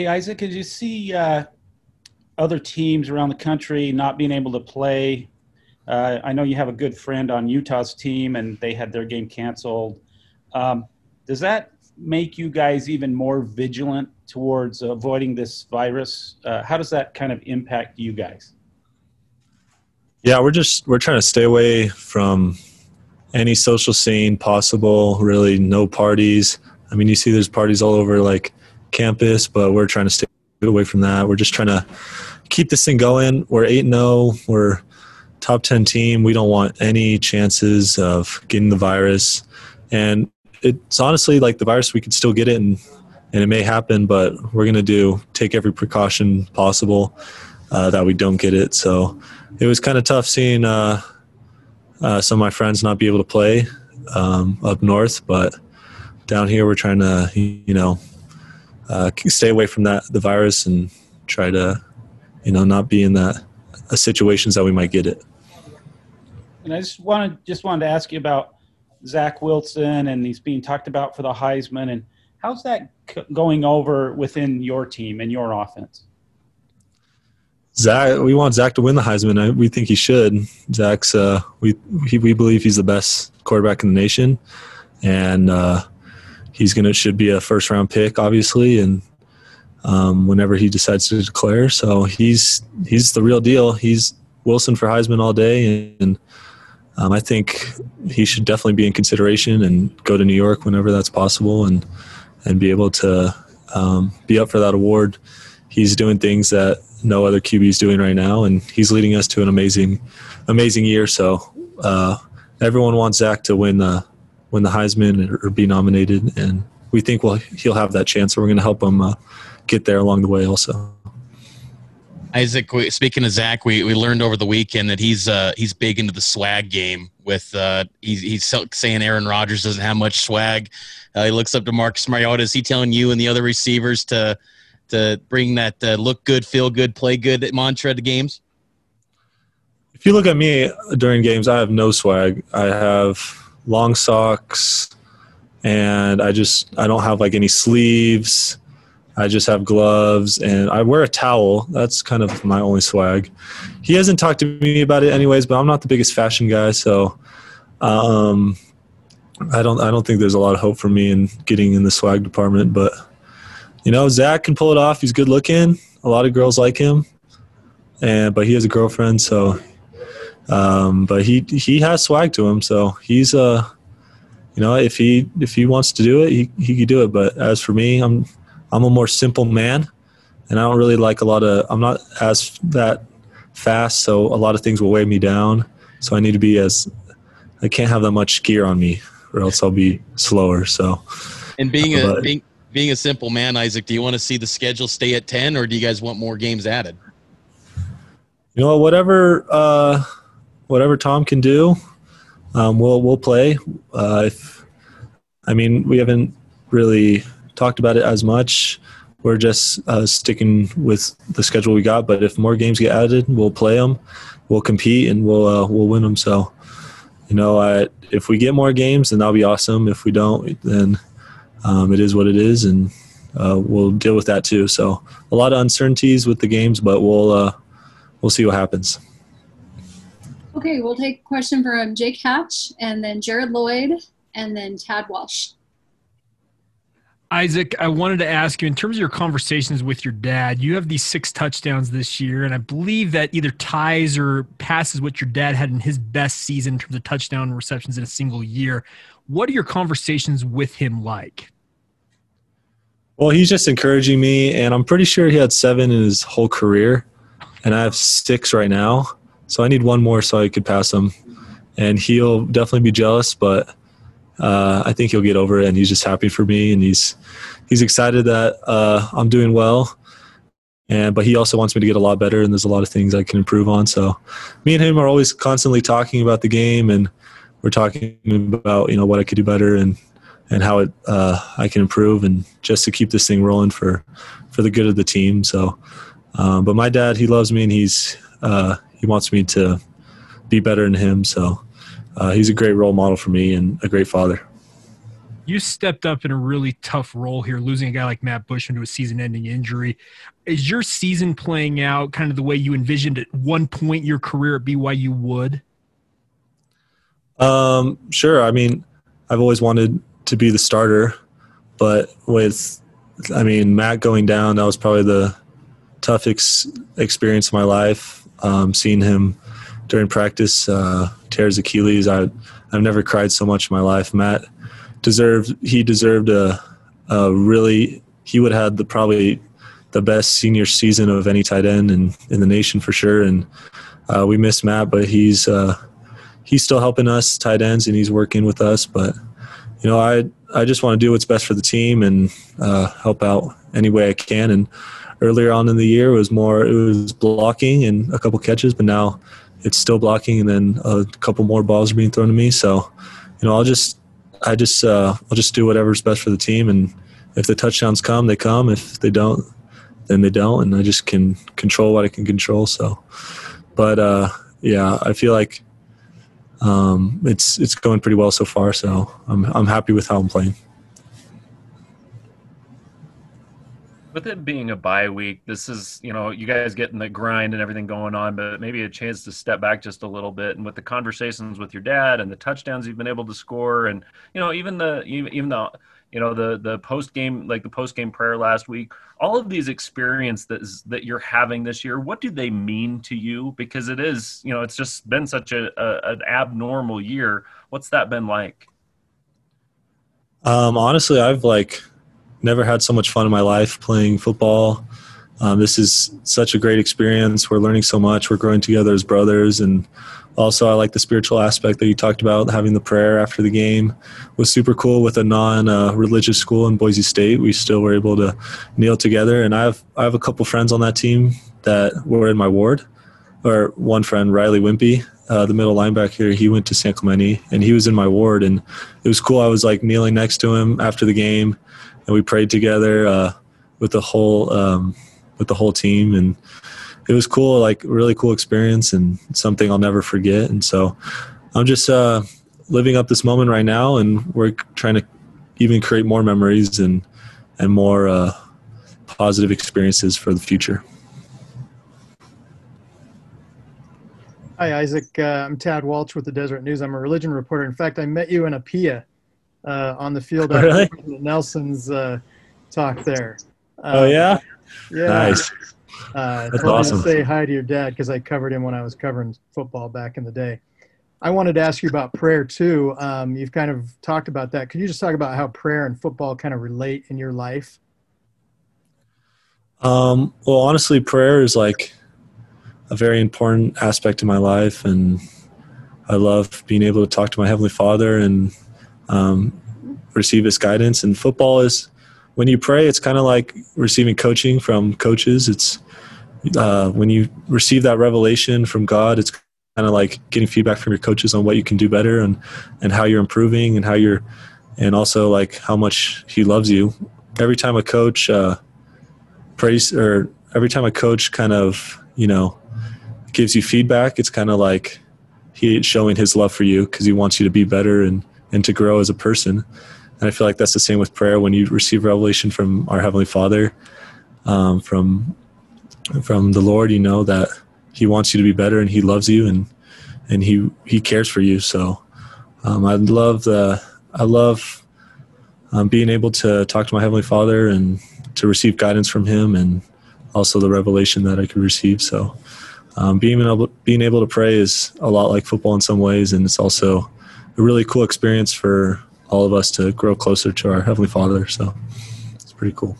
Hey, Isaac, did you see uh, other teams around the country not being able to play? Uh, I know you have a good friend on Utah's team, and they had their game canceled. Um, does that make you guys even more vigilant towards avoiding this virus? Uh, how does that kind of impact you guys? Yeah, we're just we're trying to stay away from any social scene possible. Really, no parties. I mean, you see there's parties all over like campus, but we're trying to stay away from that. We're just trying to keep this thing going. We're eight eight oh. zero. We're top ten team. We don't want any chances of getting the virus, and it's honestly like the virus. We could still get it, and and it may happen, but we're gonna do take every precaution possible uh, that we don't get it. So it was kind of tough seeing uh, uh, some of my friends not be able to play um, up north, but down here we're trying to you know uh, stay away from that the virus and try to you know not be in that uh, situations that we might get it. And I just wanted just wanted to ask you about Zach Wilson and he's being talked about for the Heisman and how's that going over within your team and your offense? Zach, we want Zach to win the Heisman. We think he should. Zach's, uh, we he, we believe he's the best quarterback in the nation, and uh, he's gonna should be a first round pick, obviously, and um, whenever he decides to declare. So he's he's the real deal. He's Wilson for Heisman all day, and um, I think he should definitely be in consideration and go to New York whenever that's possible, and and be able to um, be up for that award. He's doing things that no other QB is doing right now, and he's leading us to an amazing, amazing year. So uh, everyone wants Zach to win the win the Heisman or be nominated, and we think well he'll have that chance. So we're going to help him uh, get there along the way, also. Isaac, speaking of Zach, we, we learned over the weekend that he's uh, he's big into the swag game. With uh, he's, he's saying Aaron Rodgers doesn't have much swag. Uh, he looks up to Marcus Mariota. Is he telling you and the other receivers to to bring that uh, look good, feel good, play good mantra to games? If you look at me during games, I have no swag. I have long socks, and I just I don't have like any sleeves. I just have gloves and I wear a towel. That's kind of my only swag. He hasn't talked to me about it anyways, but I'm not the biggest fashion guy, so um, I don't I don't think there's a lot of hope for me in getting in the swag department. But you know, Zach can pull it off. He's good looking. A lot of girls like him, and but he has a girlfriend, so. Um, but he he has swag to him, so he's uh, you know, if he if he wants to do it, he he could do it. But as for me, I'm I'm a more simple man, and I don't really like a lot of. I'm not as that fast, so a lot of things will weigh me down. So I need to be as. I can't have that much gear on me, or else I'll be slower. So. And being a but, being being a simple man, Isaac, do you want to see the schedule stay at ten, or do you guys want more games added? You know, whatever uh, whatever Tom can do, um, we'll we'll play. Uh, if I mean, we haven't really talked about it as much. We're just uh, sticking with the schedule we got. But if more games get added, we'll play them, we'll compete, and we'll uh, we'll win them. So, you know, I, if we get more games, then that'll be awesome. If we don't, then um, it is what it is, and uh, we'll deal with that too. So, a lot of uncertainties with the games, but we'll uh, we'll see what happens. Okay, we'll take a question from Jake Hatch, and then Jared Lloyd, and then Tad Walsh. Isaac, I wanted to ask you in terms of your conversations with your dad, you have these six touchdowns this year, and I believe that either ties or passes what your dad had in his best season in terms of touchdown receptions in a single year. What are your conversations with him like? Well, he's just encouraging me, and I'm pretty sure he had seven in his whole career, and I have six right now. So I need one more so I could pass him. And he'll definitely be jealous, but uh, I think he'll get over it, and he's just happy for me, and he's he's excited that uh, I'm doing well. And but he also wants me to get a lot better, and there's a lot of things I can improve on. So, me and him are always constantly talking about the game, and we're talking about you know what I could do better and and how it uh, I can improve, and just to keep this thing rolling for for the good of the team. So, um, but my dad, he loves me, and he's uh, he wants me to be better than him. So uh, he's a great role model for me and a great father. You stepped up in a really tough role here, losing a guy like Matt Bushman to a season-ending injury. Is your season playing out kind of the way you envisioned at one point your career at BYU would? Um, sure. I mean, I've always wanted to be the starter, but with, I mean, Matt going down, that was probably the toughest experience of my life. Um, seeing him during practice uh, tear his Achilles, I, I've never cried so much in my life. Matt deserved, he deserved a, a really, he would have had the probably the best senior season of any tight end in, in the nation for sure. And uh, we miss Matt, but he's, uh, he's still helping us tight ends and he's working with us. But you know, I I just want to do what's best for the team and uh, help out any way I can. And earlier on in the year, it was more it was blocking and a couple catches, but now it's still blocking and then a couple more balls are being thrown to me. So you know, I'll just I just uh, I'll just do whatever's best for the team and if the touchdowns come, they come. If they don't, then they don't, and I just can control what I can control. So, but uh, yeah, I feel like um, it's it's going pretty well so far. So I'm I'm happy with how I'm playing. With it being a bye week, this is you know you guys getting the grind and everything going on, but maybe a chance to step back just a little bit. And with the conversations with your dad and the touchdowns you've been able to score, and you know even the even the you know the the post game like the post game prayer last week all of these experiences that, that you're having this year what do they mean to you? Because it is you know it's just been such a, a an abnormal year. What's that been like? Um, honestly i've like never had so much fun in my life playing football. Um, this is such a great experience. We're learning so much. We're growing together as brothers. And also i like the spiritual aspect that you talked about having the prayer after the game was super cool with a non-religious uh, school in boise state. We still were able to kneel together. And i have i have a couple friends on that team that were in my ward. Or one friend riley Whimpey uh, the middle linebacker he went to san clemente and he was in my ward. And it was cool. I was like kneeling next to him after the game and we prayed together uh, with the whole um, with the whole team and it was cool, like really cool experience and something I'll never forget. And so I'm just uh, living up this moment right now, and we're trying to even create more memories and and more uh, positive experiences for the future. Hi, Isaac. Uh, I'm Tad Walsh with the Deseret News. I'm a religion reporter. In fact, I met you in Apia uh, on the field oh, really? Nelson's uh, talk there. oh yeah, yeah. Nice. Uh, That's awesome. to say hi to your dad because I covered him when I was covering football back in the day. I wanted to ask you about prayer too. Um, you've kind of talked about that. Could you just talk about how prayer and football kind of relate in your life? Um, well, honestly, prayer is like a very important aspect of my life, and I love being able to talk to my heavenly Father and um, receive His guidance. And football is when you pray, it's kind of like receiving coaching from coaches. It's uh, when you receive that revelation from God, it's kind of like getting feedback from your coaches on what you can do better and and how you're improving and how you're and also like how much He loves you. Every time a coach uh, prays or every time a coach kind of you know gives you feedback, it's kind of like he showing his love for you because he wants you to be better and and to grow as a person. And I feel like that's the same with prayer. When you receive revelation from our Heavenly Father, um, from from the Lord, you know that He wants you to be better, and He loves you, and and He He cares for you. So um, I love the I love um, being able to talk to my Heavenly Father and to receive guidance from Him, and also the revelation that I could receive. So um, being able being able to pray is a lot like football in some ways, and it's also a really cool experience for all of us to grow closer to our Heavenly Father. So it's pretty cool.